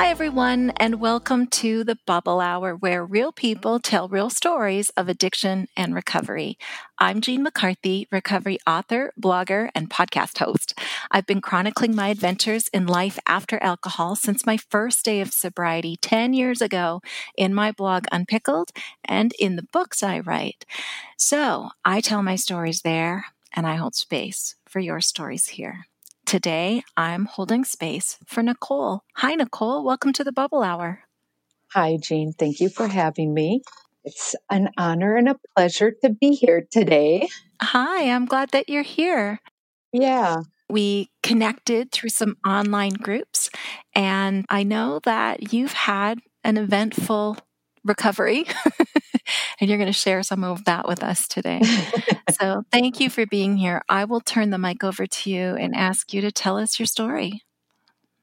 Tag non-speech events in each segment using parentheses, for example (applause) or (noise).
Hi, everyone, and welcome to the Bubble Hour, where real people tell real stories of addiction and recovery. I'm Jean McCarthy, recovery author, blogger, and podcast host. I've been chronicling my adventures in life after alcohol since my first day of sobriety 10 years ago in my blog Unpickled and in the books I write. So I tell my stories there, and I hold space for your stories here. Today, I'm holding space for Nichol. Hi, Nichol. Welcome to the Bubble Hour. Hi, Jean. Thank you for having me. It's an honor and a pleasure to be here today. Hi, I'm glad that you're here. Yeah. We connected through some online groups, and I know that you've had an eventful recovery, (laughs) and you're going to share some of that with us today. (laughs) so, thank you for being here. I will turn the mic over to you and ask you to tell us your story.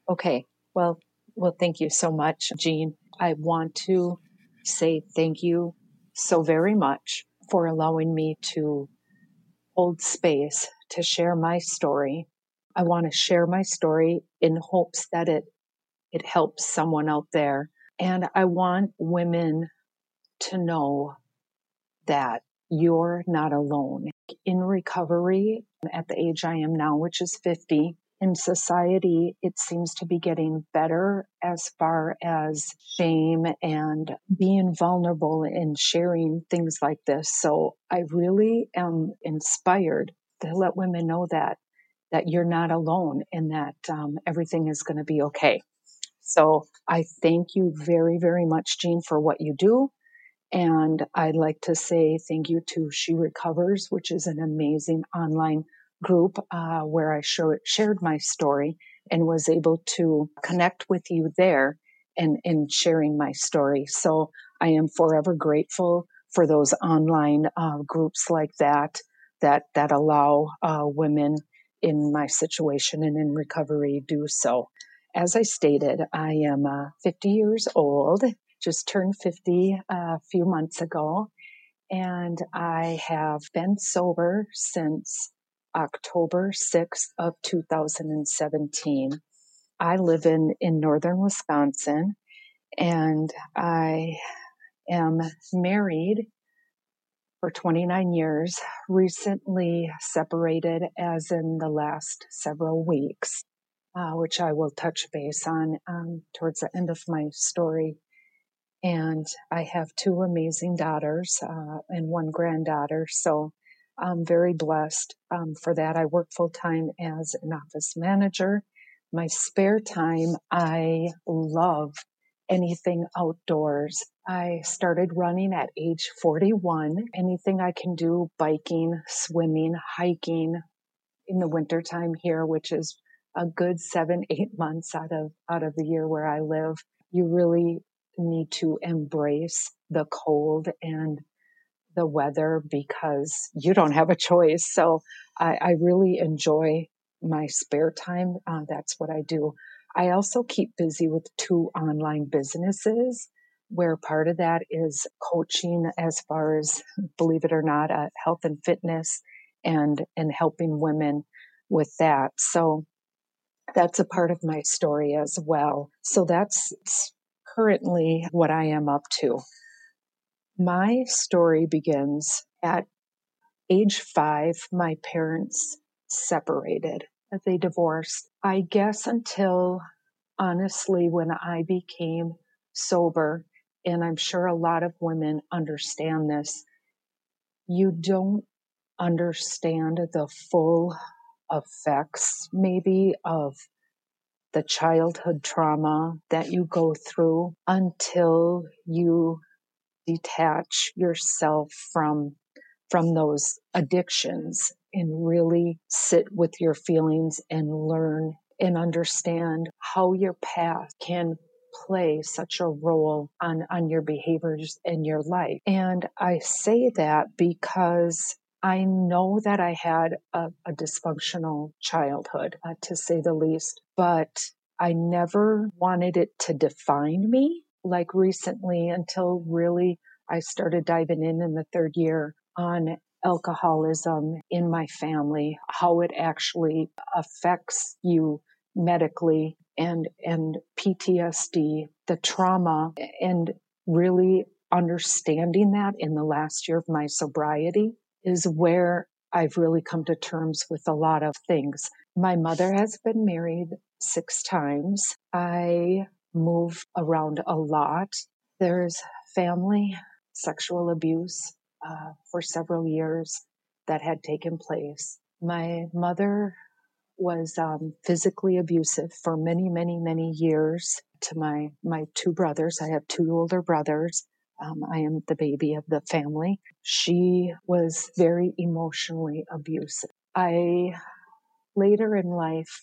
Okay. Well, well, thank you so much, Jean. I want to say thank you so very much for allowing me to hold space to share my story. I want to share my story in hopes that it it helps someone out there. And I want women to know that you're not alone. In recovery, at the age I am now, which is 50, in society, it seems to be getting better as far as shame and being vulnerable and sharing things like this. So I really am inspired to let women know that that you're not alone and that um, everything is going to be okay. So I thank you very, very much, Jean, for what you do. And I'd like to say thank you to She Recovers, which is an amazing online group uh, where I shared my story and was able to connect with you there and in sharing my story. So I am forever grateful for those online uh, groups like that that that allow uh, women in my situation and in recovery do so. As I stated, I am uh, 50 years old, just turned 50 uh, a few months ago, and I have been sober since October 6th of 2017. I live in, in northern Wisconsin and I am married for 29 years, recently separated as in the last several weeks, uh, which I will touch base on um, towards the end of my story. And I have two amazing daughters uh, and one granddaughter. So I'm very blessed um, for that. I work full time as an office manager. My spare time, I love anything outdoors. I started running at age 41. Anything I can do, biking, swimming, hiking in the wintertime here, which is a good seven, (laughs) eight months out of, out of the year where I live. You really need to embrace the cold and the weather because you don't have a choice. So I, I really enjoy my spare time. Uh, that's what I do. I also keep busy with two online businesses where part of that is coaching as far as, (laughs) believe it or not, uh, health and fitness and, and helping women with that. So that's a part of my story as well. So that's currently what I am up to. My story begins at age five. My parents separated. They divorced. I guess until honestly when I became sober, and I'm sure a lot of women understand this, you don't understand the full effects maybe of the childhood trauma that you go through until you detach yourself from from those addictions and really sit with your feelings and learn and understand how your path can play such a role on, on your behaviors in your life. And I say that because I know that I had a, a dysfunctional childhood, uh, to say the least, but I never wanted it to define me. Like recently, until really I started diving in in the third year on alcoholism in my family, how it actually affects you medically and, and PTSD, the trauma and really understanding that in the last year of my sobriety is where I've really come to terms with a lot of things. My mother has been married six times. I move around a lot. There's family sexual abuse uh, for several years that had taken place. My mother was um, physically abusive for many, many, many years to my my two brothers. I have two older brothers. Um, I am the baby of the family. She was very emotionally abusive. I later in life,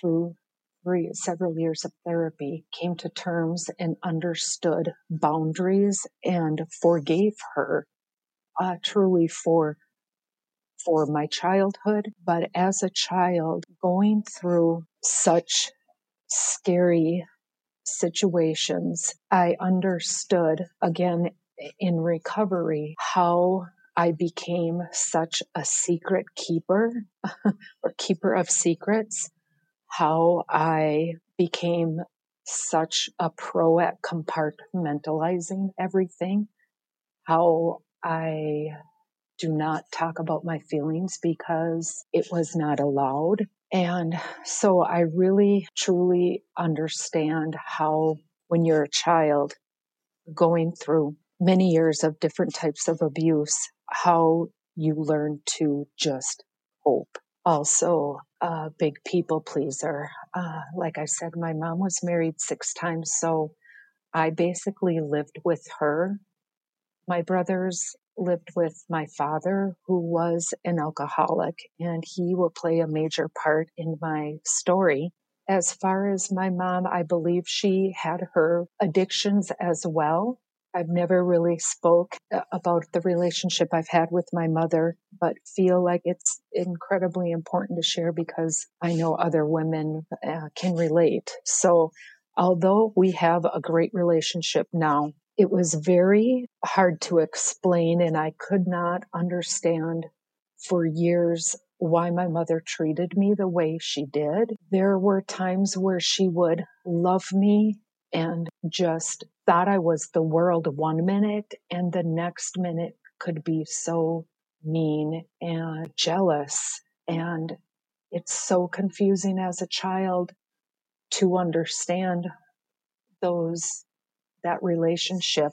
through three, several years of therapy, came to terms and understood boundaries and forgave her uh, truly for for my childhood. But as a child, going through such scary situations, I understood again in recovery how I became such a secret keeper (laughs) or keeper of secrets, how I became such a pro at compartmentalizing everything, how I do not talk about my feelings because it was not allowed. And so I really truly understand how when you're a child going through many years of different types of abuse, how you learn to just hope. Also, a big people pleaser. Uh, like I said, my mom was married six times, so I basically lived with her. My brothers lived with my father, who was an alcoholic, and he will play a major part in my story. As far as my mom, I believe she had her addictions as well. I've never really spoke uh, about the relationship I've had with my mother, but feel like it's incredibly important to share because I know other women uh, can relate. So although we have a great relationship now, it was very hard to explain and I could not understand for years why my mother treated me the way she did. There were times where she would love me and just thought I was the world one minute and the next minute could be so mean and jealous. And it's so confusing as a child to understand those that relationship.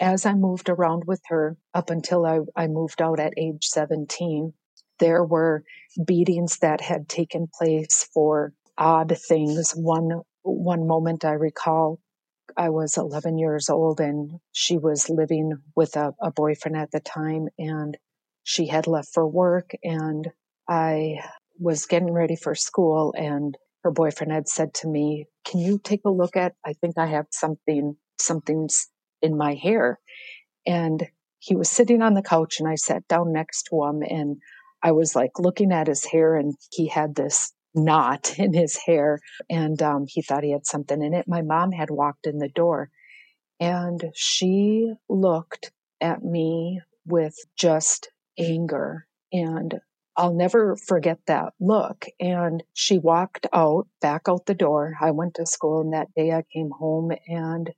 As I moved around with her up until I, I moved out at age 17, there were beatings that had taken place for odd things. One, one moment I recall, I was 11 years old and she was living with a, a boyfriend at the time and she had left for work and I was getting ready for school and her boyfriend had said to me, can you take a look at, I think I have something something's in my hair. And he was sitting on the couch and I sat down next to him and I was like looking at his hair and he had this knot (laughs) in his hair and um, he thought he had something in it. My mom had walked in the door and she looked at me with just anger and I'll never forget that look. And she walked out, back out the door. I went to school and that day I came home and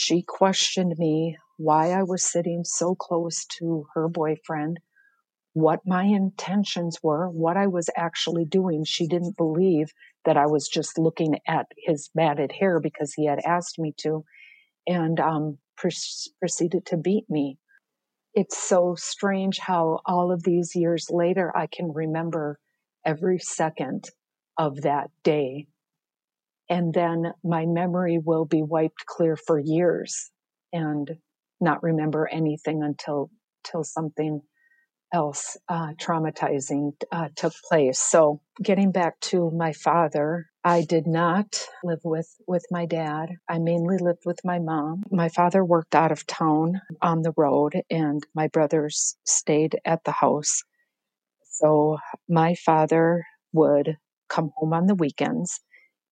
she questioned me why I was sitting so close to her boyfriend, what my intentions were, what I was actually doing. She didn't believe that I was just looking at his matted hair because he had asked me to, and um, proceeded to beat me. It's so strange how all of these years later I can remember every second of that day and then my memory will be wiped clear for years and not remember anything until till something else uh, traumatizing uh, took place. So, getting back to my father, I did not live with, with my dad. I mainly lived with my mom. My father worked out of town on the road and my brothers stayed at the house. So my father would come home on the weekends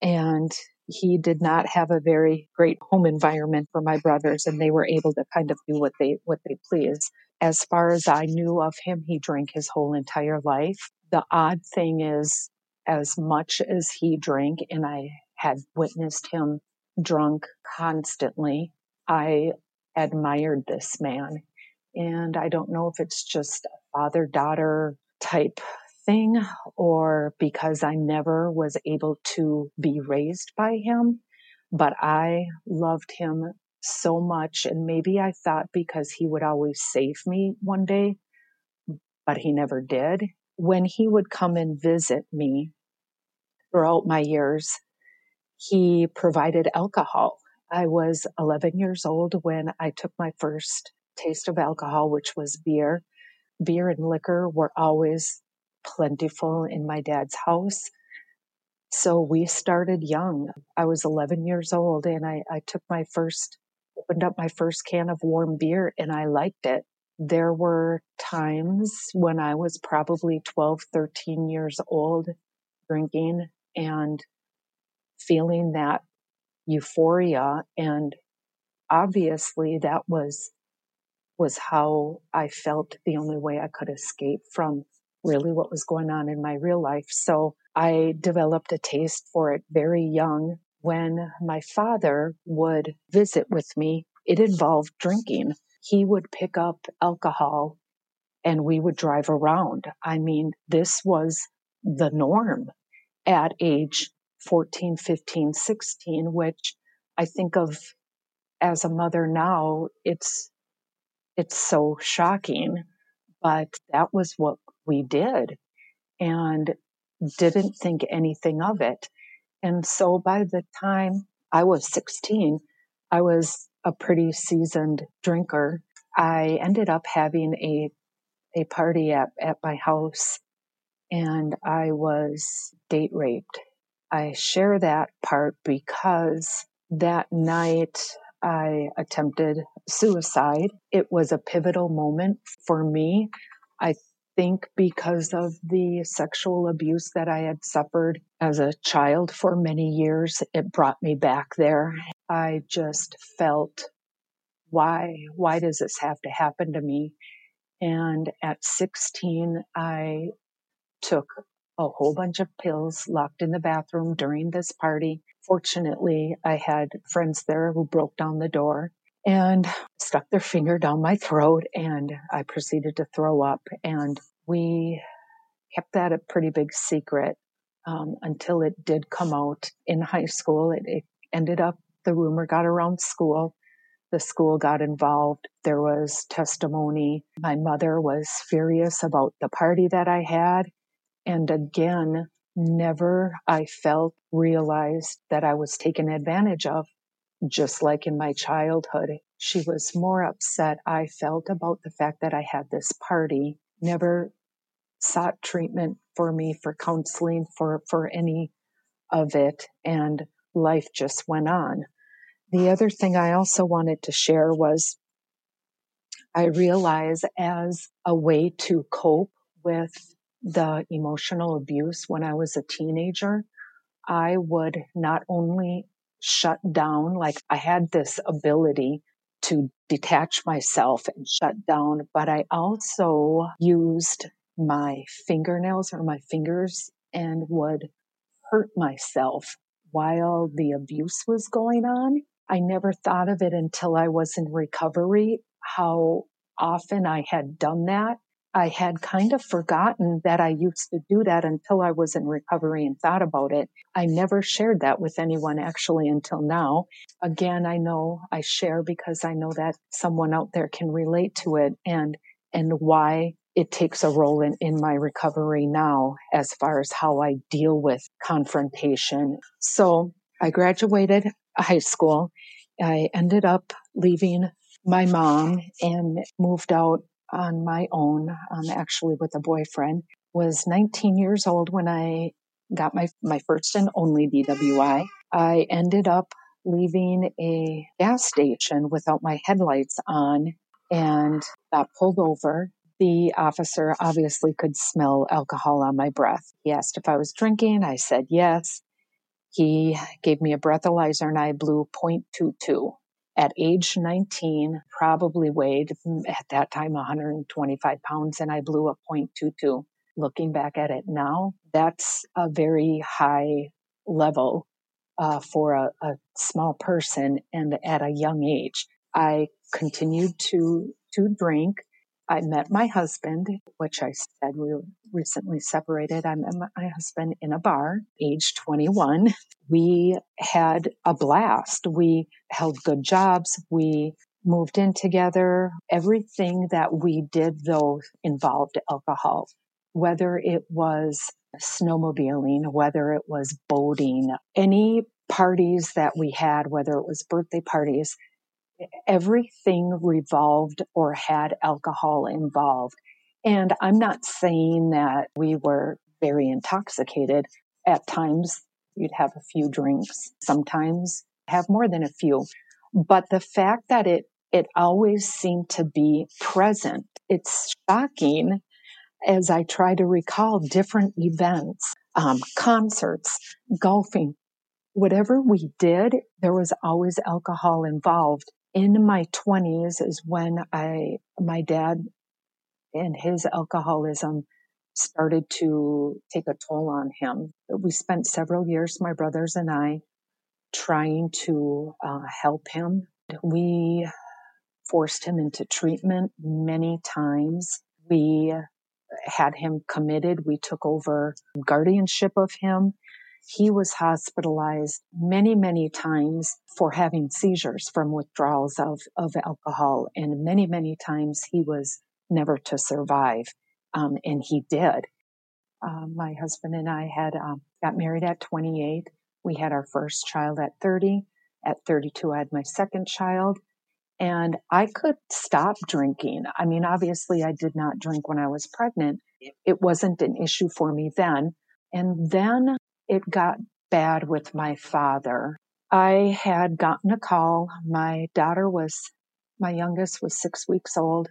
and he did not have a very great home environment for my brothers and they were able to kind of do what they what they please as far as i knew of him he drank his whole entire life. The odd thing is as much as he drank and i had witnessed him drunk constantly i admired this man. And i don't know if it's just a father daughter type or because I never was able to be raised by him, but I loved him so much. And maybe I thought because he would always save me one day, but he never did. When he would come and visit me throughout my years, he provided alcohol. I was 11 years old when I took my first taste of alcohol, which was beer. Beer and liquor were always plentiful in my dad's house. So we started young. I was 11 years old and I, I took my first, opened up my first can of warm beer and I liked it. There were times when I was probably 12, 13 years old drinking and feeling that euphoria. And obviously that was, was how I felt the only way I could escape from really what was going on in my real life. So I developed a taste for it very young. When my father would visit with me, it involved drinking. He would pick up alcohol and we would drive around. I mean, this was the norm at age 14, 15, 16, which I think of as a mother now, it's, it's so shocking, but that was what we did and didn't think anything of it. And so by the time I was 16, I was a pretty seasoned drinker. I ended up having a, a party at, at my house and I was date raped. I share that part because that night I attempted suicide. It was a pivotal moment for me. I think because of the sexual abuse that I had suffered as a child for many years, it brought me back there. I just felt, why, why does this have to happen to me? And at 16, I took a whole bunch of pills locked in the bathroom during this party. Fortunately, I had friends there who broke down the door and stuck their finger down my throat and I proceeded to throw up. And we kept that a pretty big secret um, until it did come out in high school. It, it ended up, the rumor got around school. The school got involved. There was testimony. My mother was furious about the party that I had. And again, never I felt realized that I was taken advantage of just like in my childhood. She was more upset I felt about the fact that I had this party, never sought treatment for me for counseling for, for any of it. And life just went on. The other thing I also wanted to share was I realized as a way to cope with the emotional abuse when I was a teenager, I would not only shut down. Like I had this ability to detach myself and shut down, but I also used my fingernails or my fingers and would hurt myself while the abuse was going on. I never thought of it until I was in recovery, how often I had done that I had kind of forgotten that I used to do that until I was in recovery and thought about it. I never shared that with anyone actually until now. Again, I know I share because I know that someone out there can relate to it and, and why it takes a role in, in my recovery now as far as how I deal with confrontation. So I graduated high school. I ended up leaving my mom and moved out on my own, um, actually with a boyfriend. Was 19 years old when I got my, my first and only DWI. I ended up leaving a gas station without my headlights on and got pulled over. The officer obviously could smell alcohol on my breath. He asked if I was drinking. I said yes. He gave me a breathalyzer and I blew 0.22. At age 19, probably weighed at that time 125 pounds and I blew a 0.22. Looking back at it now, that's a very high level uh, for a, a small person and at a young age. I continued to to drink. I met my husband, which I said we were recently separated. I met my husband in a bar, age 21. We had a blast. We held good jobs. We moved in together. Everything that we did, though, involved alcohol, whether it was snowmobiling, whether it was boating, any parties that we had, whether it was birthday parties, everything revolved or had alcohol involved. And I'm not saying that we were very intoxicated. At times, you'd have a few drinks, sometimes have more than a few. But the fact that it, it always seemed to be present, it's shocking as I try to recall different events, um, concerts, golfing, whatever we did, there was always alcohol involved. In my 20s is when I, my dad and his alcoholism started to take a toll on him. We spent several years, my brothers and I, trying to uh, help him. We forced him into treatment many times. We had him committed. We took over guardianship of him. He was hospitalized many, many times for having seizures from withdrawals of, of alcohol. And many, many times he was never to survive. Um, and he did. Uh, my husband and I had um, got married at 28. We had our first child at 30. At 32, I had my second child. And I could stop drinking. I mean, obviously, I did not drink when I was pregnant. It wasn't an issue for me then. And then it got bad with my father. I had gotten a call. My daughter was, my youngest was six weeks old.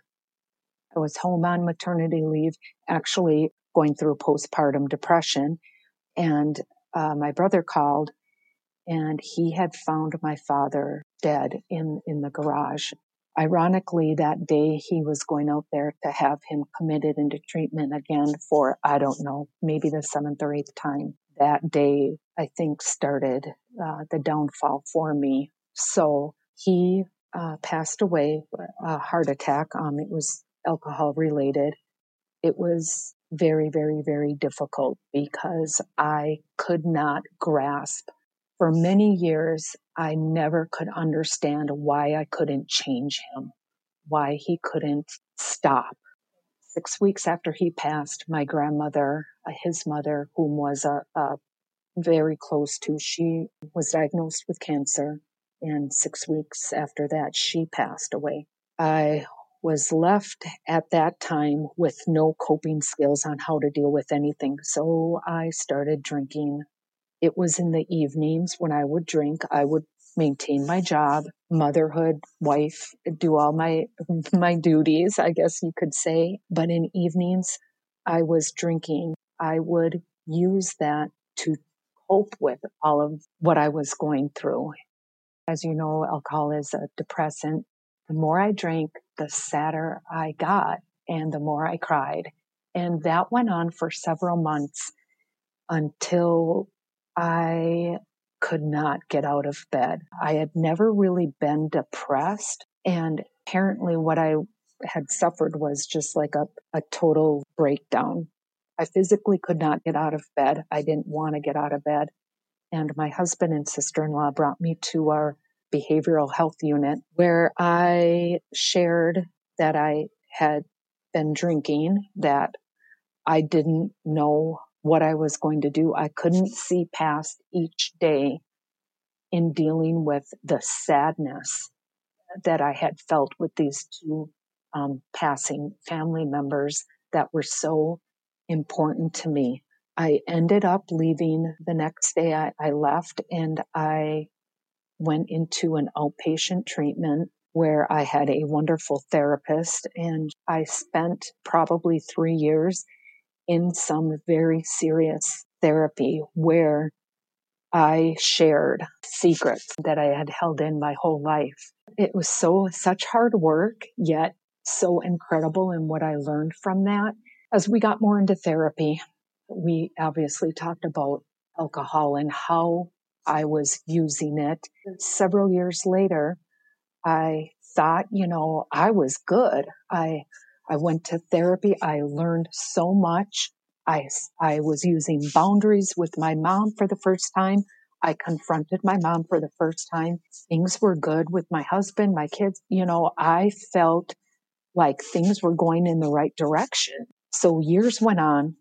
I was home on maternity leave, actually going through postpartum depression. And uh, my brother called and he had found my father dead in, in the garage. Ironically, that day he was going out there to have him committed into treatment again for, I don't know, maybe the seventh or eighth time that day, I think, started uh, the downfall for me. So he uh, passed away, a heart attack. Um, it was alcohol related. It was very, very, very difficult because I could not grasp. For many years, I never could understand why I couldn't change him, why he couldn't stop. Six weeks after he passed, my grandmother, uh, his mother, whom was a, a very close to, she was diagnosed with cancer. And six weeks after that, she passed away. I was left at that time with no coping skills on how to deal with anything. So I started drinking. It was in the evenings when I would drink. I would maintain my job, motherhood, wife, do all my, (laughs) my duties, I guess you could say. But in evenings, I was drinking. I would use that to cope with all of what I was going through. As you know, alcohol is a depressant. The more I drank, the sadder I got and the more I cried. And that went on for several months until I could not get out of bed. I had never really been depressed. And apparently, what I had suffered was just like a, a total breakdown. I physically could not get out of bed. I didn't want to get out of bed. And my husband and sister in law brought me to our behavioral health unit where I shared that I had been drinking, that I didn't know what I was going to do. I couldn't see past each day in dealing with the sadness that I had felt with these two um, passing family members that were so important to me. I ended up leaving the next day. I, I left and I went into an outpatient treatment where I had a wonderful therapist and I spent probably three years in some very serious therapy where I shared secrets that I had held in my whole life. It was so, such hard work, yet so incredible in what I learned from that. As we got more into therapy, we obviously talked about alcohol and how I was using it. Several years later, I thought, you know, I was good. I, I went to therapy. I learned so much. I, I was using boundaries with my mom for the first time. I confronted my mom for the first time. Things were good with my husband, my kids. You know, I felt like things were going in the right direction. So years went on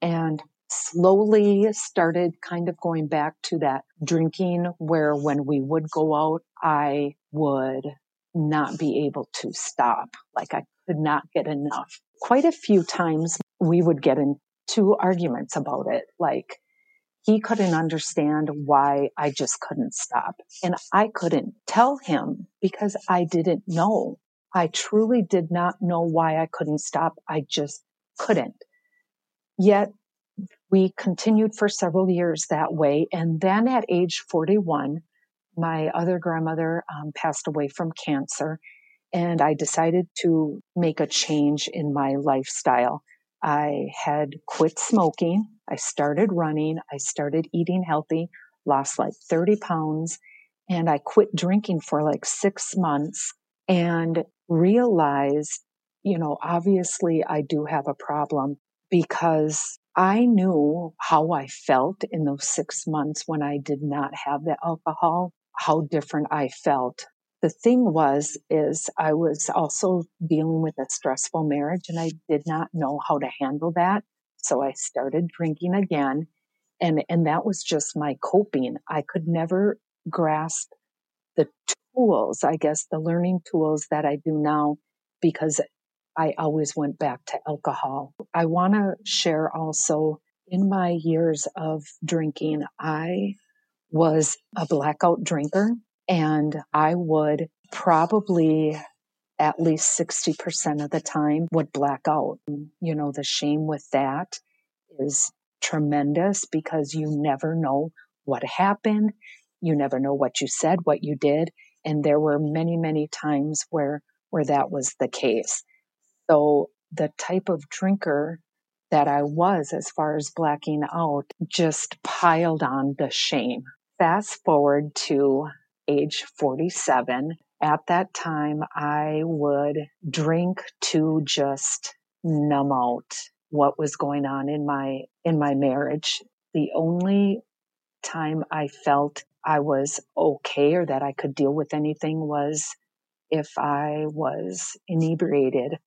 and slowly started kind of going back to that drinking where when we would go out, I would not be able to stop. Like I could not get enough. Quite a few times we would get into arguments about it. Like he couldn't understand why I just couldn't stop. And I couldn't tell him because I didn't know. I truly did not know why I couldn't stop. I just couldn't. Yet we continued for several years that way. And then at age 41, my other grandmother um, passed away from cancer. And I decided to make a change in my lifestyle. I had quit smoking. I started running. I started eating healthy, lost like 30 pounds. And I quit drinking for like six months and realized, you know, obviously I do have a problem because I knew how I felt in those six months when I did not have the alcohol, how different I felt. The thing was, is I was also dealing with a stressful marriage and I did not know how to handle that. So I started drinking again. And, and that was just my coping. I could never grasp the tools, I guess, the learning tools that I do now because I always went back to alcohol. I want to share also in my years of drinking, I was a blackout drinker and I would probably at least 60% of the time would black out. You know, the shame with that is tremendous because you never know what happened. You never know what you said, what you did. And there were many, many times where, where that was the case. So the type of drinker that I was as far as blacking out just piled on the shame. Fast forward to age 47. At that time, I would drink to just numb out what was going on in my, in my marriage. The only time I felt I was okay or that I could deal with anything was if I was inebriated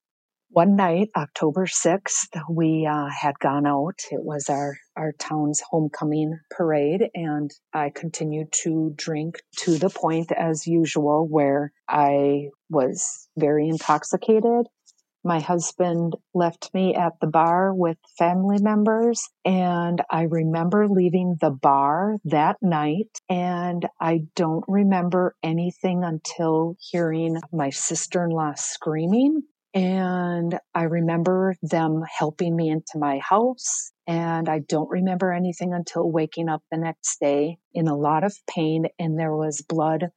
one night, October 6th, we uh, had gone out. It was our, our town's homecoming parade, and I continued to drink to the point, as usual, where I was very intoxicated. My husband left me at the bar with family members, and I remember leaving the bar that night, and I don't remember anything until hearing my sister in law screaming and I remember them helping me into my house. And I don't remember anything until waking up the next day in a lot of pain and there was blood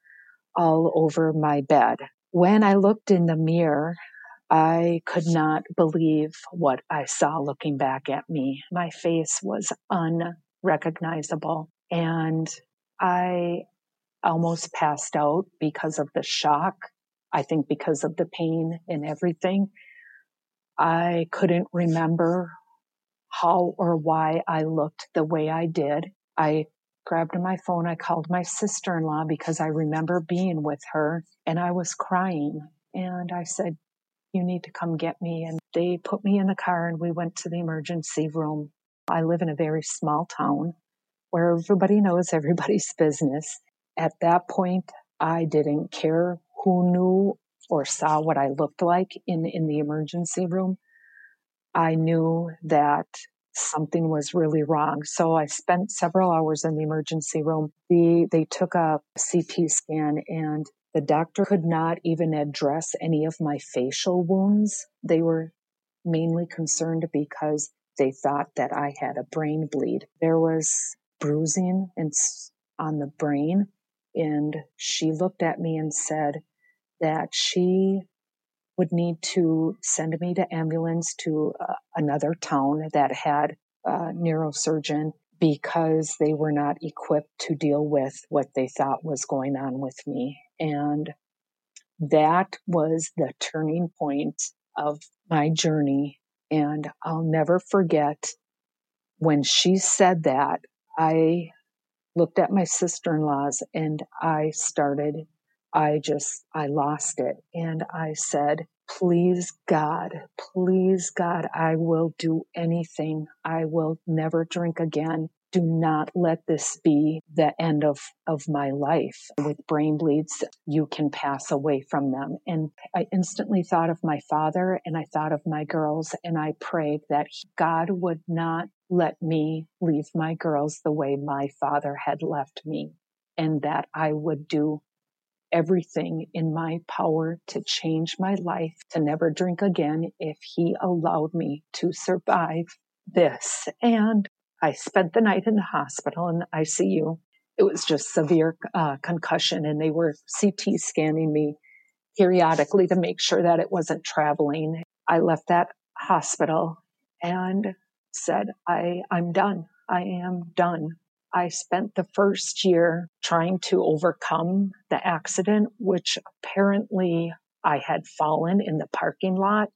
all over my bed. When I looked in the mirror, I could not believe what I saw looking back at me. My face was unrecognizable and I almost passed out because of the shock I think because of the pain and everything, I couldn't remember how or why I looked the way I did. I grabbed my phone. I called my sister in law because I remember being with her and I was crying. And I said, You need to come get me. And they put me in the car and we went to the emergency room. I live in a very small town where everybody knows everybody's business. At that point, I didn't care who knew or saw what I looked like in, in the emergency room, I knew that something was really wrong. So I spent several hours in the emergency room. The, they took a CT scan and the doctor could not even address any of my facial wounds. They were mainly concerned because they thought that I had a brain bleed. There was bruising on the brain and she looked at me and said that she would need to send me to ambulance to uh, another town that had a neurosurgeon because they were not equipped to deal with what they thought was going on with me. And that was the turning point of my journey. And I'll never forget when she said that, I looked at my sister in laws and I started I just, I lost it. And I said, please God, please God, I will do anything. I will never drink again. Do not let this be the end of, of my life. With brain bleeds, you can pass away from them. And I instantly thought of my father and I thought of my girls and I prayed that God would not let me leave my girls the way my father had left me and that I would do everything in my power to change my life, to never drink again if he allowed me to survive this. And I spent the night in the hospital in the ICU. It was just severe uh, concussion, and they were CT scanning me periodically to make sure that it wasn't traveling. I left that hospital and said, I, I'm done. I am done. I spent the first year trying to overcome the accident, which apparently I had fallen in the parking lot.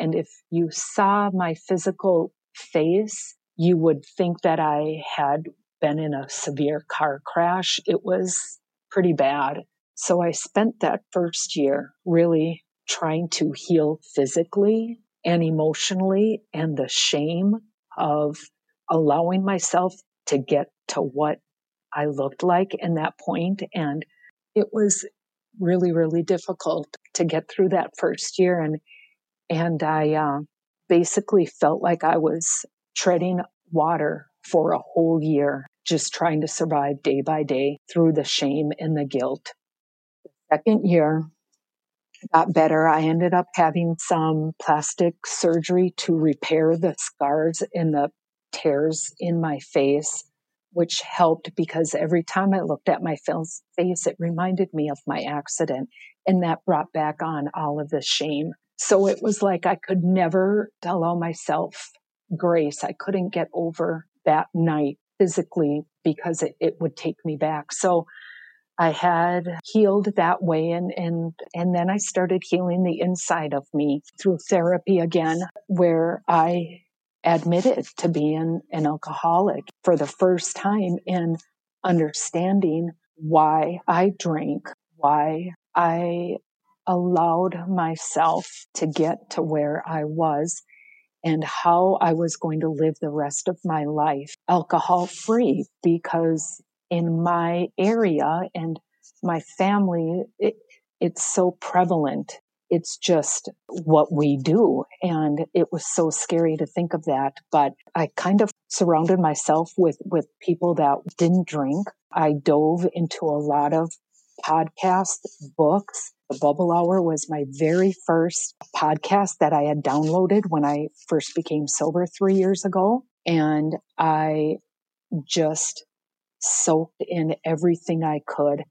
And if you saw my physical face, you would think that I had been in a severe car crash. It was pretty bad. So I spent that first year really trying to heal physically and emotionally and the shame of allowing myself to get to what I looked like in that point. And it was really, really difficult to get through that first year. And, and I uh, basically felt like I was treading water for a whole year, just trying to survive day by day through the shame and the guilt. The second year got better. I ended up having some plastic surgery to repair the scars and the tears in my face which helped because every time I looked at my face, it reminded me of my accident. And that brought back on all of the shame. So it was like I could never allow myself grace. I couldn't get over that night physically because it, it would take me back. So I had healed that way and, and, and then I started healing the inside of me through therapy again, where I admitted to being an alcoholic for the first time in understanding why I drank, why I allowed myself to get to where I was and how I was going to live the rest of my life alcohol free because in my area and my family, it, it's so prevalent it's just what we do. And it was so scary to think of that. But I kind of surrounded myself with, with people that didn't drink. I dove into a lot of podcasts, books. The Bubble Hour was my very first podcast that I had downloaded when I first became sober three years ago. And I just soaked in everything I could.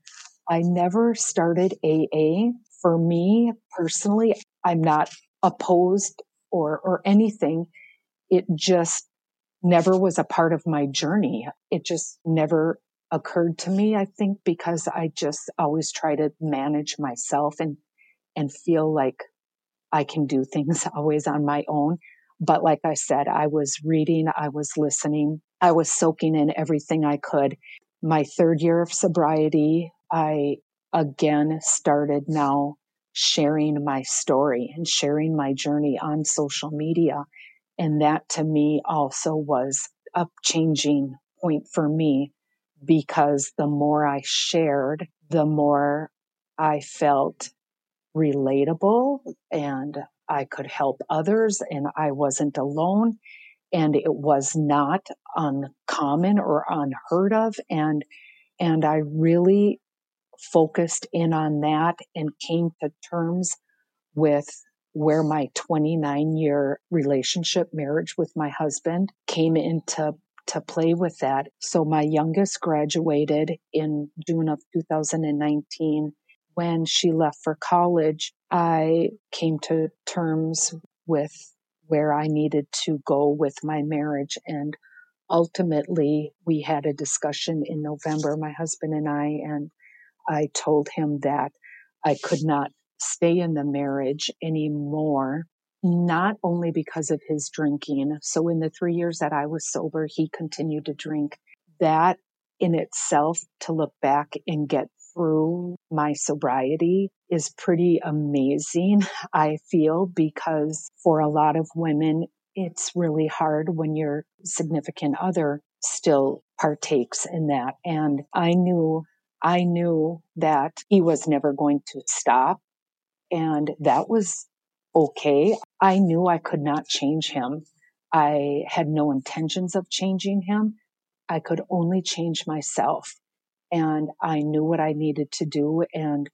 I never started AA for me personally, I'm not opposed or, or anything. It just never was a part of my journey. It just never occurred to me, I think, because I just always try to manage myself and, and feel like I can do things (laughs) always on my own. But like I said, I was reading, I was listening, I was soaking in everything I could. My third year of sobriety, I again started now sharing my story and sharing my journey on social media. And that to me also was a changing point for me because the more I shared, the more I felt relatable and I could help others and I wasn't alone. and it was not uncommon or unheard of. And, and I really focused in on that and came to terms with where my 29 year relationship marriage with my husband came into to play with that. So my youngest graduated in June of 2019. When she left for college, I came to terms with where I needed to go with my marriage. And ultimately, we had a discussion in November, my husband and I, and I told him that I could not stay in the marriage anymore, not only because of his drinking. So, in the three years that I was sober, he continued to drink. That in itself, to look back and get through my sobriety is pretty amazing, (laughs) I feel, because for a lot of women, it's really hard when your significant other still partakes in that. And I knew, I knew that he was never going to stop. And that was okay. I knew I could not change him. I had no intentions of changing him. I could only change myself. And I knew what I needed to do. And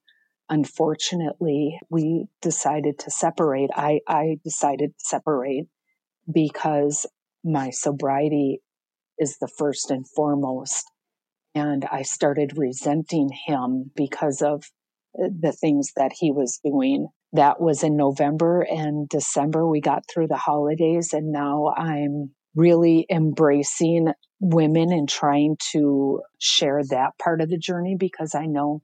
unfortunately, we decided to separate. I, I decided to separate because my sobriety is the first and foremost. And I started resenting him because of uh, the things that he was doing. That was in November and December. We got through the holidays and now I'm really embracing women and trying to share that part of the journey because I know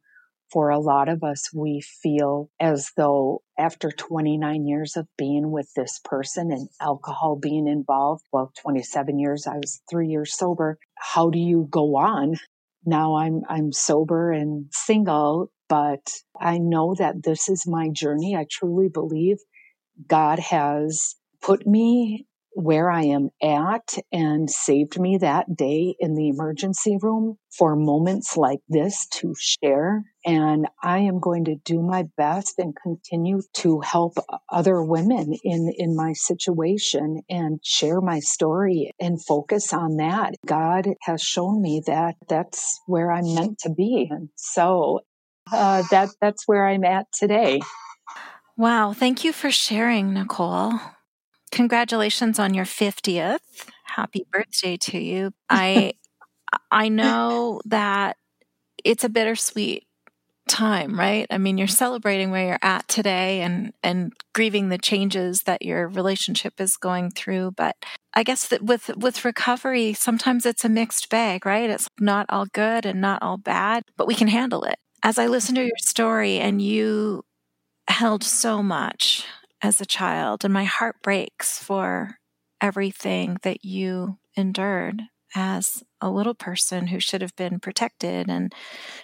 for a lot of us, we feel as though after 29 years of being with this person and alcohol being involved, well, 27 years, I was three years sober. How do you go on? Now I'm, I'm sober and single, but I know that this is my journey. I truly believe God has put me where I am at and saved me that day in the emergency room for moments like this to share. And I am going to do my best and continue to help other women in, in my situation and share my story and focus on that. God has shown me that that's where I'm meant to be. And so uh, that, that's where I'm at today. Wow. Thank you for sharing, Nichol. Congratulations on your 50th. Happy birthday to you. I (laughs) I know that it's a bittersweet time, right? I mean, you're celebrating where you're at today and and grieving the changes that your relationship is going through, but I guess that with with recovery, sometimes it's a mixed bag, right? It's not all good and not all bad, but we can handle it. As I listen to your story and you held so much as a child, and my heart breaks for everything that you endured as a little person who should have been protected and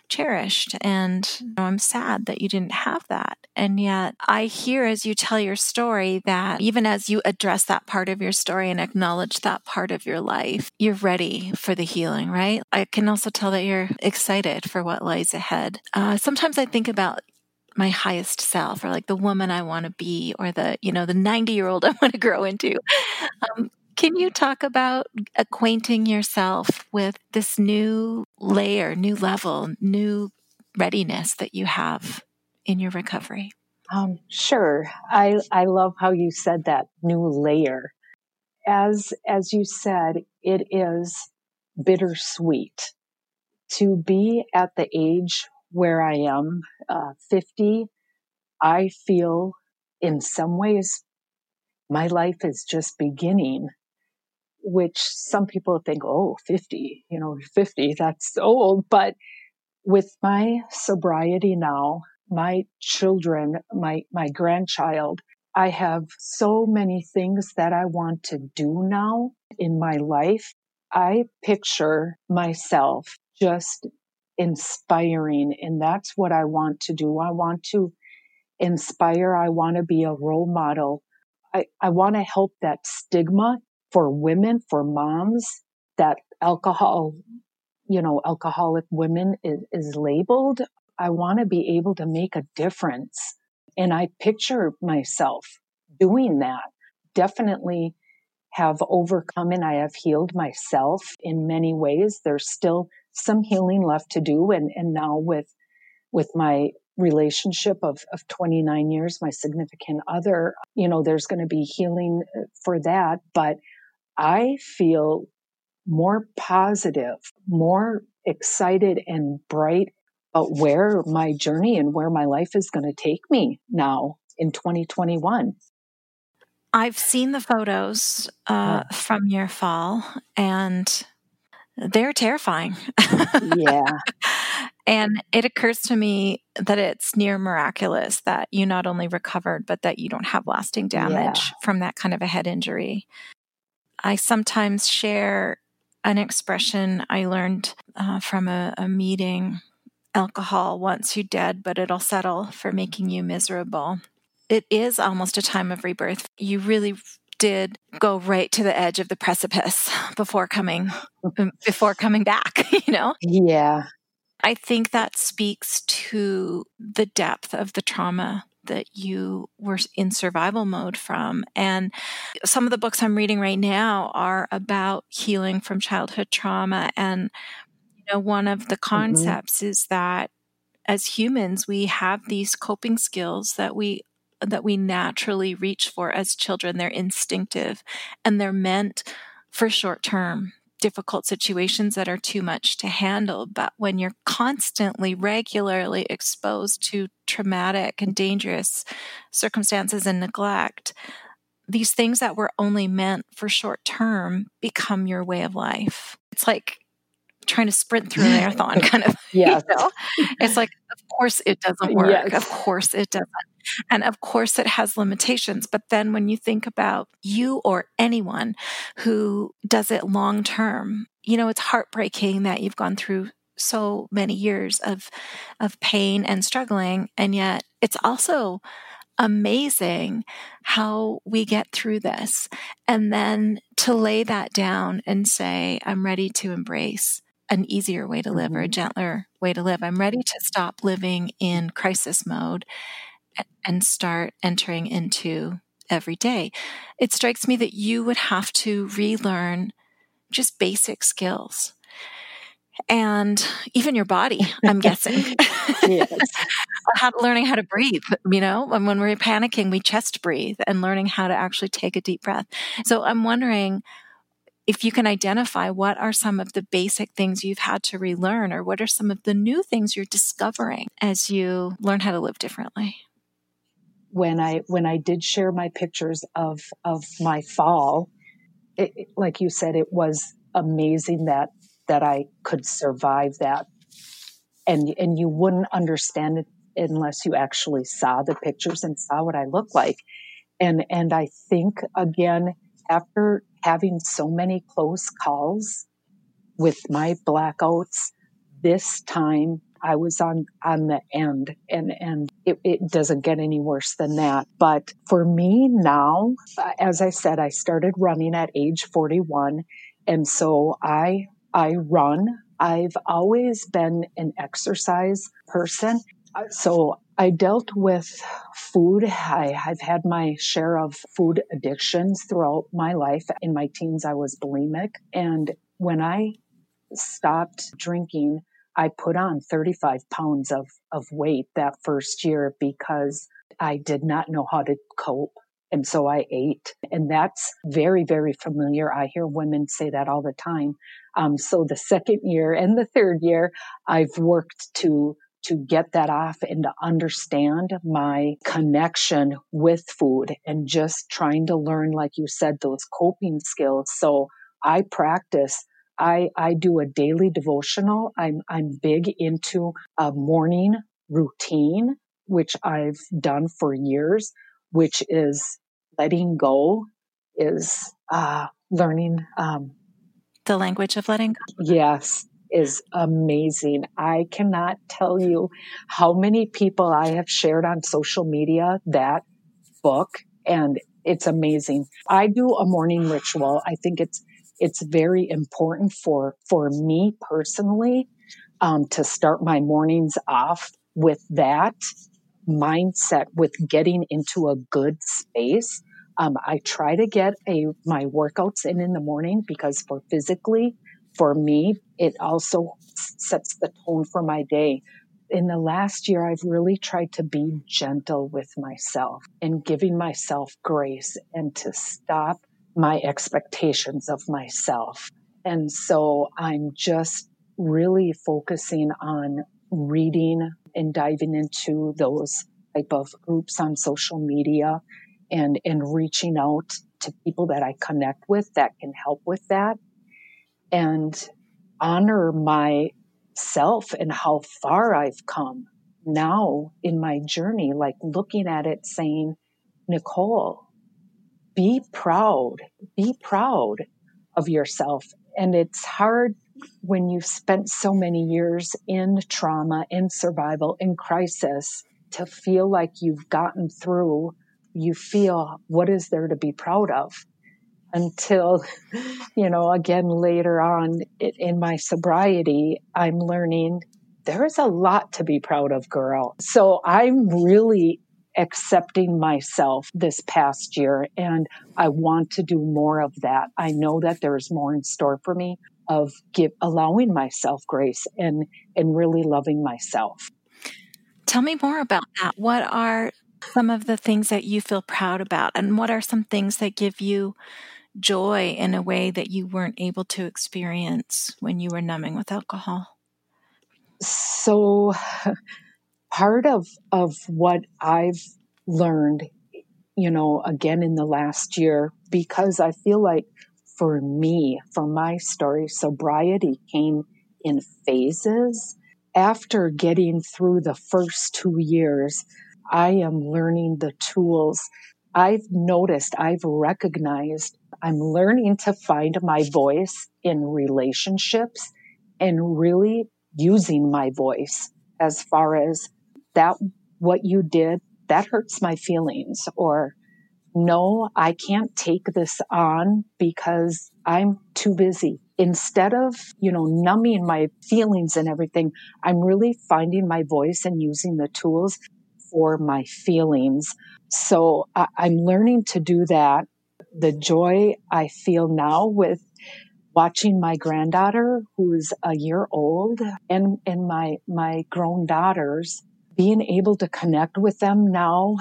cherished. And you know, I'm sad that you didn't have that. And yet, I hear as you tell your story that even as you address that part of your story and acknowledge that part of your life, you're ready for the healing, right? I can also tell that you're excited for what lies ahead. Uh, sometimes I think about my highest self or like the woman I want to be or the, you know, the 90 year old (laughs) I want to grow into. Um, can you talk about acquainting yourself with this new layer, new level, new readiness that you have in your recovery? Um, sure. I, I love how you said that new layer. As, as you said, it is bittersweet to be at the age where I am, uh, 50, I feel in some ways my life is just beginning, which some people think, oh, 50, you know, 50, that's old. But with my sobriety now, my children, my, my grandchild, I have so many things that I want to do now in my life. I picture myself just inspiring. And that's what I want to do. I want to inspire. I want to be a role model. I, I want to help that stigma for women, for moms, that alcohol, you know, alcoholic women is, is labeled. I want to be able to make a difference. And I picture myself doing that. Definitely have overcome and I have healed myself in many ways. There's still some healing left to do. And, and now with, with my relationship of, of 29 years, my significant other, you know, there's going to be healing uh, for that. But I feel more positive, more excited and bright about where my journey and where my life is going to take me now in 2021. I've seen the photos uh, from your fall, and they're terrifying. yeah. (laughs) and it occurs to me that it's near miraculous that you not only recovered, but that you don't have lasting damage yeah. from that kind of a head injury. I sometimes share an expression I learned uh, from a, a meeting alcohol wants you dead, but it'll settle for making you miserable it is almost a time of rebirth. You really did go right to the edge of the precipice before coming before coming back, (laughs) you know? Yeah. I think that speaks to the depth of the trauma that you were in survival mode from. And some of the books I'm reading right now are about healing from childhood trauma. And, you know, one of the mm-hmm. concepts mm-hmm. is that as humans, we have these coping skills that we that we naturally reach for as children. They're instinctive and they're meant for short term difficult situations that are too much to handle. But when you're constantly, regularly exposed to traumatic and dangerous circumstances and neglect, these things that were only meant for short term become your way of life. It's like trying to sprint through a (laughs) marathon kind of yeah (laughs) you know? it's like of course it doesn't work yes. of course it doesn't and of course it has limitations but then when you think about you or anyone who does it long term you know it's heartbreaking that you've gone through so many years of of pain and struggling and yet it's also amazing how we get through this and then to lay that down and say i'm ready to embrace an easier way to live or a mm-hmm. gentler way to live. I'm ready to stop living in crisis mode and start entering into every day. It strikes me that you would have to relearn just basic skills and even your body, I'm guessing. (laughs) (laughs) how, learning how to breathe, you know, and when we're panicking, we chest breathe and learning how to actually take a deep breath. So I'm wondering if you can identify what are some of the basic things you've had to relearn or what are some of the new things you're discovering as you learn how to live differently when i when i did share my pictures of of my fall it, like you said it was amazing that that i could survive that. And and you wouldn't understand it unless you actually saw the pictures and saw what i looked like. And and i think again after having so many close calls with my blackouts, this time I was on, on the end and, and it, it doesn't get any worse than that. But for me now, as I said, I started running at age 41. And so I, I run. I've always been an exercise person. So I dealt with food. I, have had my share of food addictions throughout my life. In my teens, I was bulimic. And when I stopped drinking, I put on 35 pounds of, of weight that first year because I did not know how to cope. And so I ate. And that's very, very familiar. I hear women say that all the time. Um, so the second year and the third year, I've worked to to get that off and to understand my connection with food and just trying to learn, like you said, those coping skills. So I practice. I, I do a daily devotional. I'm, I'm big into a morning routine, which I've done for years, which is letting go is, uh, learning, um, the language of letting go. Yes is amazing. I cannot tell you how many people I have shared on social media that book and it's amazing. I do a morning ritual. I think it's it's very important for for me personally um, to start my mornings off with that mindset, with getting into a good space. Um, I try to get a my workouts in in the morning because for physically, for me, it also sets the tone for my day. In the last year, I've really tried to be gentle with myself and giving myself grace and to stop my expectations of myself. And so I'm just really focusing on reading and diving into those type of groups on social media and, and reaching out to people that I connect with that can help with that and honor myself and how far I've come now in my journey, like looking at it saying, Nichol, be proud, be proud of yourself. And it's hard when you've spent so many years in trauma, in survival, in crisis to feel like you've gotten through, you feel what is there to be proud of? Until, (laughs) you know, again, later on in my sobriety, I'm learning there's a lot to be proud of, girl. So I'm really accepting myself this past year and I want to do more of that. I know that there's more in store for me of give allowing myself grace and and really loving myself. Tell me more about that. What are some of the things that you feel proud about and what are some things that give you joy in a way that you weren't able to experience when you were numbing with alcohol? So part of of what I've learned, you know, again in the last year, because I feel like for me, for my story, sobriety came in phases. After getting through the first two years, I am learning the tools. I've noticed, I've recognized, I'm learning to find my voice in relationships and really using my voice as far as that what you did that hurts my feelings or no i can't take this on because i'm too busy. Instead of you know numbing my feelings and everything i'm really finding my voice and using the tools for my feelings. So I, i'm learning to do that. The joy i feel now with watching my granddaughter who's a year old and and my my grown daughters being able to connect with them now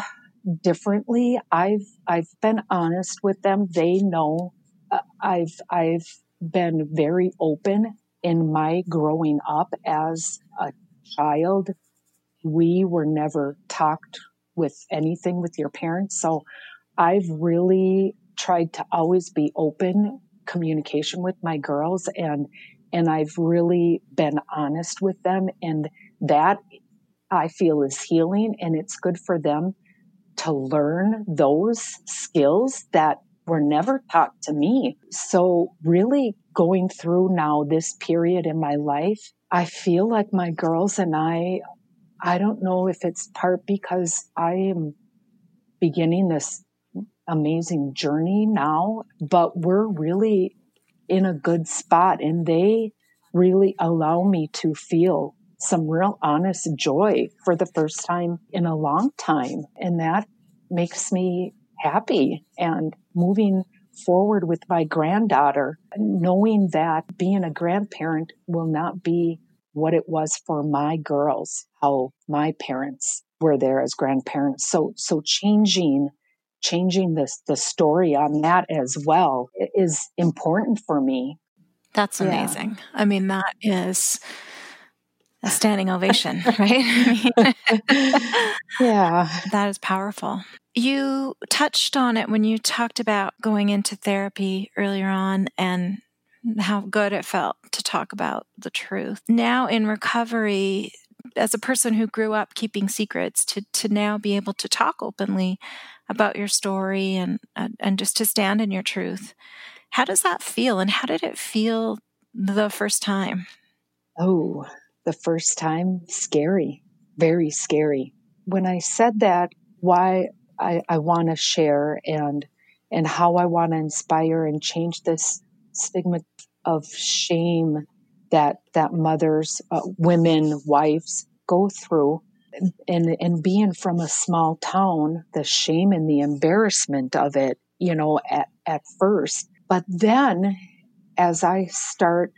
differently. I've I've been honest with them. They know uh, I've I've been very open in my growing up as a child. We were never talked with anything with your parents, so I've really tried to always be open communication with my girls and and I've really been honest with them and that I feel is healing and it's good for them to learn those skills that were never taught to me. So really going through now this period in my life, I feel like my girls and I, I don't know if it's part because I am beginning this amazing journey now, but we're really in a good spot and they really allow me to feel some real honest joy for the first time in a long time. And that makes me happy and moving forward with my granddaughter, knowing that being a grandparent will not be what it was for my girls, how my parents were there as grandparents. So, so changing, changing this, the story on that as well is important for me. That's amazing. Yeah. I mean, that is, a standing ovation, (laughs) right? (laughs) yeah. That is powerful. You touched on it when you talked about going into therapy earlier on and how good it felt to talk about the truth. Now in recovery, as a person who grew up keeping secrets, to, to now be able to talk openly about your story and, and just to stand in your truth, how does that feel? And how did it feel the first time? Oh, the first time scary, very scary. When I said that, why I, I want to share and and how I want to inspire and change this stigma of shame that that mothers, uh, women, wives go through, and and being from a small town, the shame and the embarrassment of it you know, at, at first. But then as I start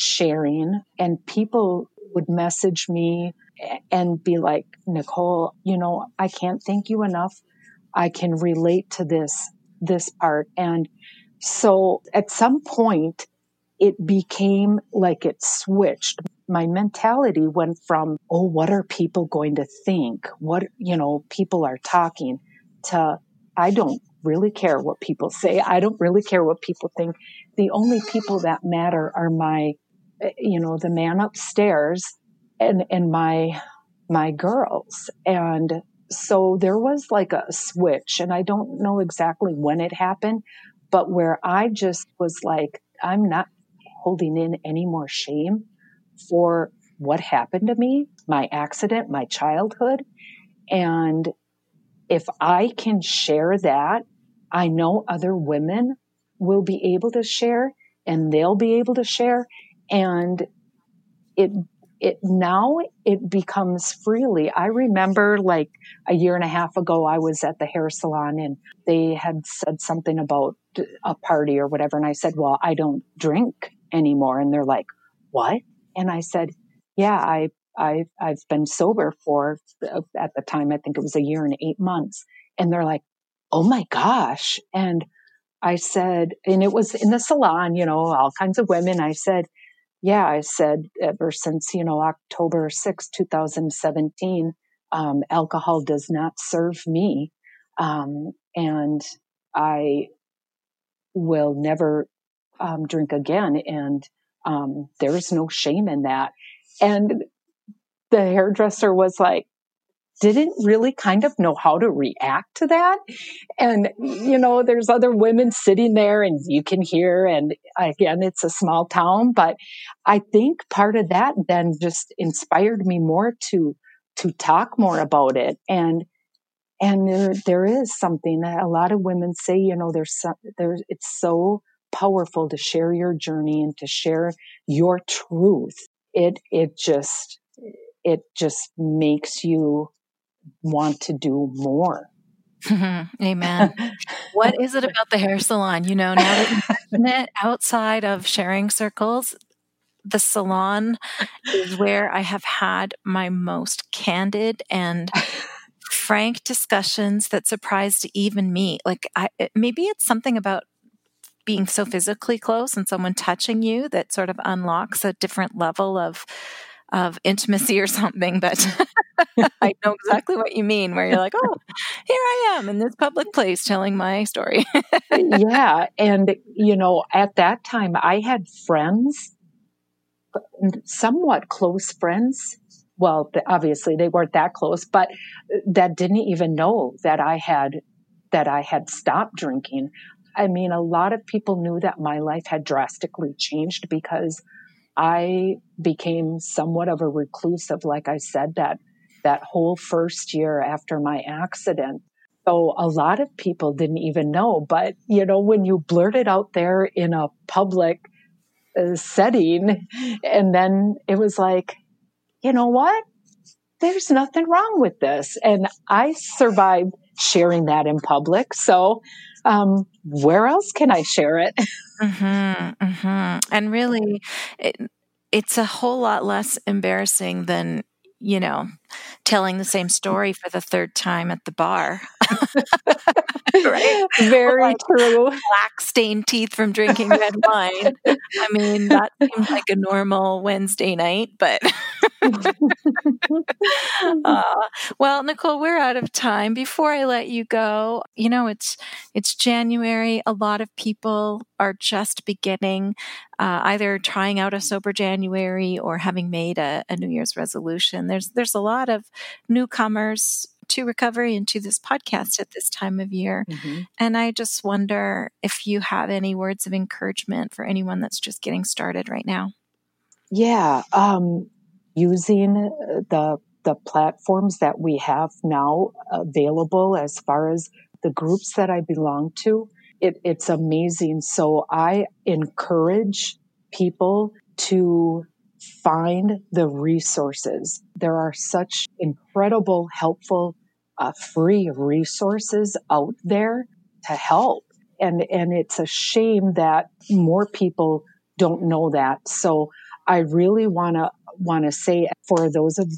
sharing and people would message me and be like, Nichol, you know, I can't thank you enough. I can relate to this, this part. And so at some point, it became like it switched. My mentality went from, oh, what are people going to think? What, you know, people are talking to, I don't really care what people say. I don't really care what people think. The only people that matter are my, you know, the man upstairs and, and my, my girls. And so there was like a switch and I don't know exactly when it happened, but where I just was like, I'm not holding in any more shame for what happened to me, my accident, my childhood. And if I can share that, I know other women will be able to share and they'll be able to share. And it, it now it becomes freely. I remember like a year and a half ago, I was at the hair salon and they had said something about a party or whatever. And I said, well, I don't drink anymore. And they're like, what? And I said, yeah, I, I, I've been sober for, at the time, I think it was a year and eight months. And they're like, oh my gosh. And I said, and it was in the salon, you know, all kinds of women. I said, yeah, I said, ever since, you know, October 6, 2017, um, alcohol does not serve me. Um, and I will never um, drink again. And um, there is no shame in that. And the hairdresser was like, didn't really kind of know how to react to that. And, you know, there's other women sitting there and you can hear, and again, it's a small town, but I think part of that then just inspired me more to, to talk more about it. And, and there, there is something that a lot of women say, you know, there's, some, there's, it's so powerful to share your journey and to share your truth. It, it just, it just makes you want to do more. (laughs) Amen. what is it about the hair salon? You know, now that it outside of sharing circles, the salon is where I have had my most candid and frank discussions that surprised even me. Like, I, maybe it's something about being so physically close and someone touching you that sort of unlocks a different level of of intimacy or something but (laughs) i know exactly what you mean where you're like oh here i am in this public place telling my story. (laughs) Yeah and you know at that time i had friends somewhat close friends. Well obviously they weren't that close but that didn't even know that i had that i had stopped drinking. I mean, a lot of people knew that my life had drastically changed because I became somewhat of a reclusive, like I said, that, that whole first year after my accident. So a lot of people didn't even know. But, you know, when you blurt it out there in a public uh, setting, and then it was like, you know what? There's nothing wrong with this. And I survived sharing that in public. So um, where else can I share it? (laughs) mm-hmm, mm-hmm. And really, it, it's a whole lot less embarrassing than you know, telling the same story for the third time at the bar. (laughs) right? Very like true. Black stained teeth from drinking red wine. I mean, that seems like a normal Wednesday night, but (laughs) (laughs) uh, well, Nichol, we're out of time. Before I let you go, you know, it's it's January. A lot of people are just beginning, uh, either trying out a sober January or having made a, a New Year's resolution. There's there's a lot of newcomers to recovery and to this podcast at this time of year. Mm-hmm. And I just wonder if you have any words of encouragement for anyone that's just getting started right now. Yeah, um, using the the platforms that we have now available as far as the groups that I belong to, it, it's amazing. So I encourage people to find the resources. There are such incredible, helpful, uh, free resources out there to help. And, and it's a shame that more people don't know that. So I really want to want to say for those of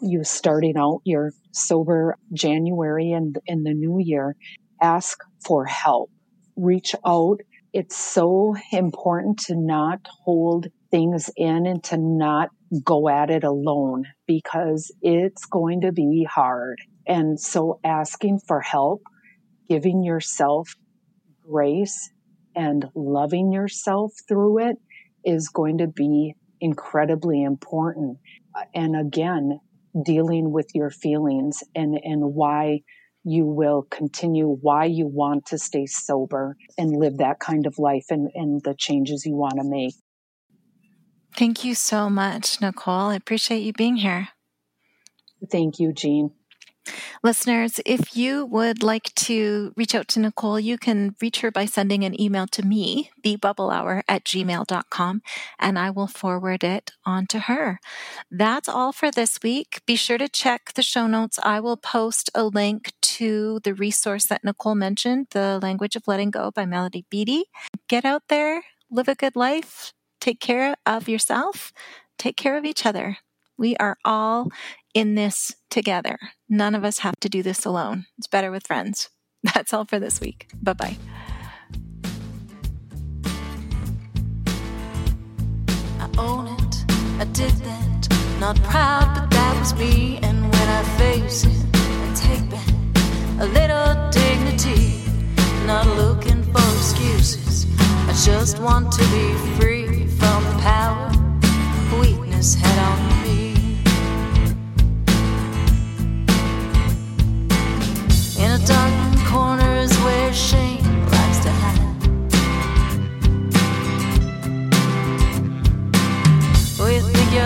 you starting out your sober January and in the new year, ask for help. Reach out. It's so important to not hold things in and to not go at it alone because it's going to be hard. And so asking for help, giving yourself grace and loving yourself through it is going to be incredibly important. And again, dealing with your feelings and, and why you will continue, why you want to stay sober and live that kind of life and, and the changes you want to make. Thank you so much, Nichol. I appreciate you being here. Thank you, Jean. Listeners, if you would like to reach out to Nichol, you can reach her by sending an email to me, thebubblehour at gmail.com, and I will forward it on to her. That's all for this week. Be sure to check the show notes. I will post a link to the resource that Nichol mentioned, The Language of Letting Go by Melody Beattie. Get out there, live a good life, take care of yourself, take care of each other. We are all in this together. None of us have to do this alone. It's better with friends. (laughs) That's all for this week. Bye bye. I own it, I did that. Not proud, but that was me. And when I face it, I take back a little dignity. Not looking for excuses. I just want to be free from the power weakness had on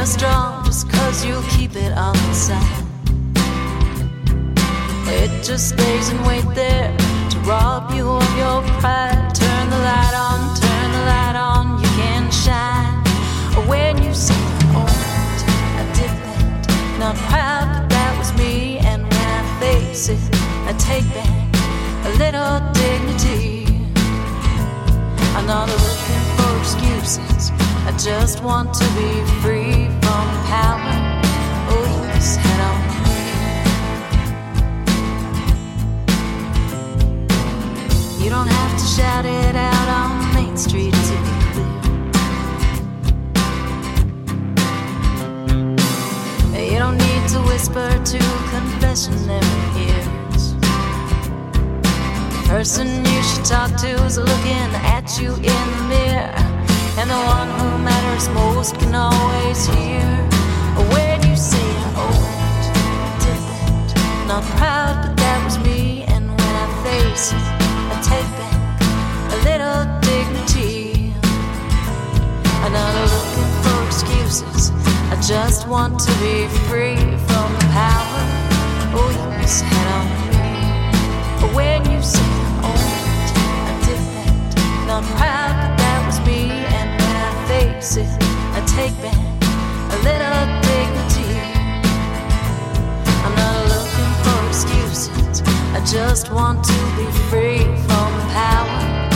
you're strong just cause you keep it all inside. It just stays and wait there to rob you of your pride. Turn the light on, turn the light on, you can shine. When you say, Oh, I did that, not proud, but that was me. And when I face it, I take back a little dignity. I'm not for excuses. I just want to be free from power. Oh, yes, head on. You don't have to shout it out on Main Street to be clear. You don't need to whisper to confessionary ear person you should talk to is looking at you in the mirror. And the one who matters most can always hear when you say, I did that. Not proud, but that was me. And when I face it, I take back a little dignity. I'm not looking for excuses. I just want to be free from the power. Oh, yes, head on me. When you say, oh, I not proud, but that face it, I take back a little dignity. I'm not looking for excuses. I just want to be free from power.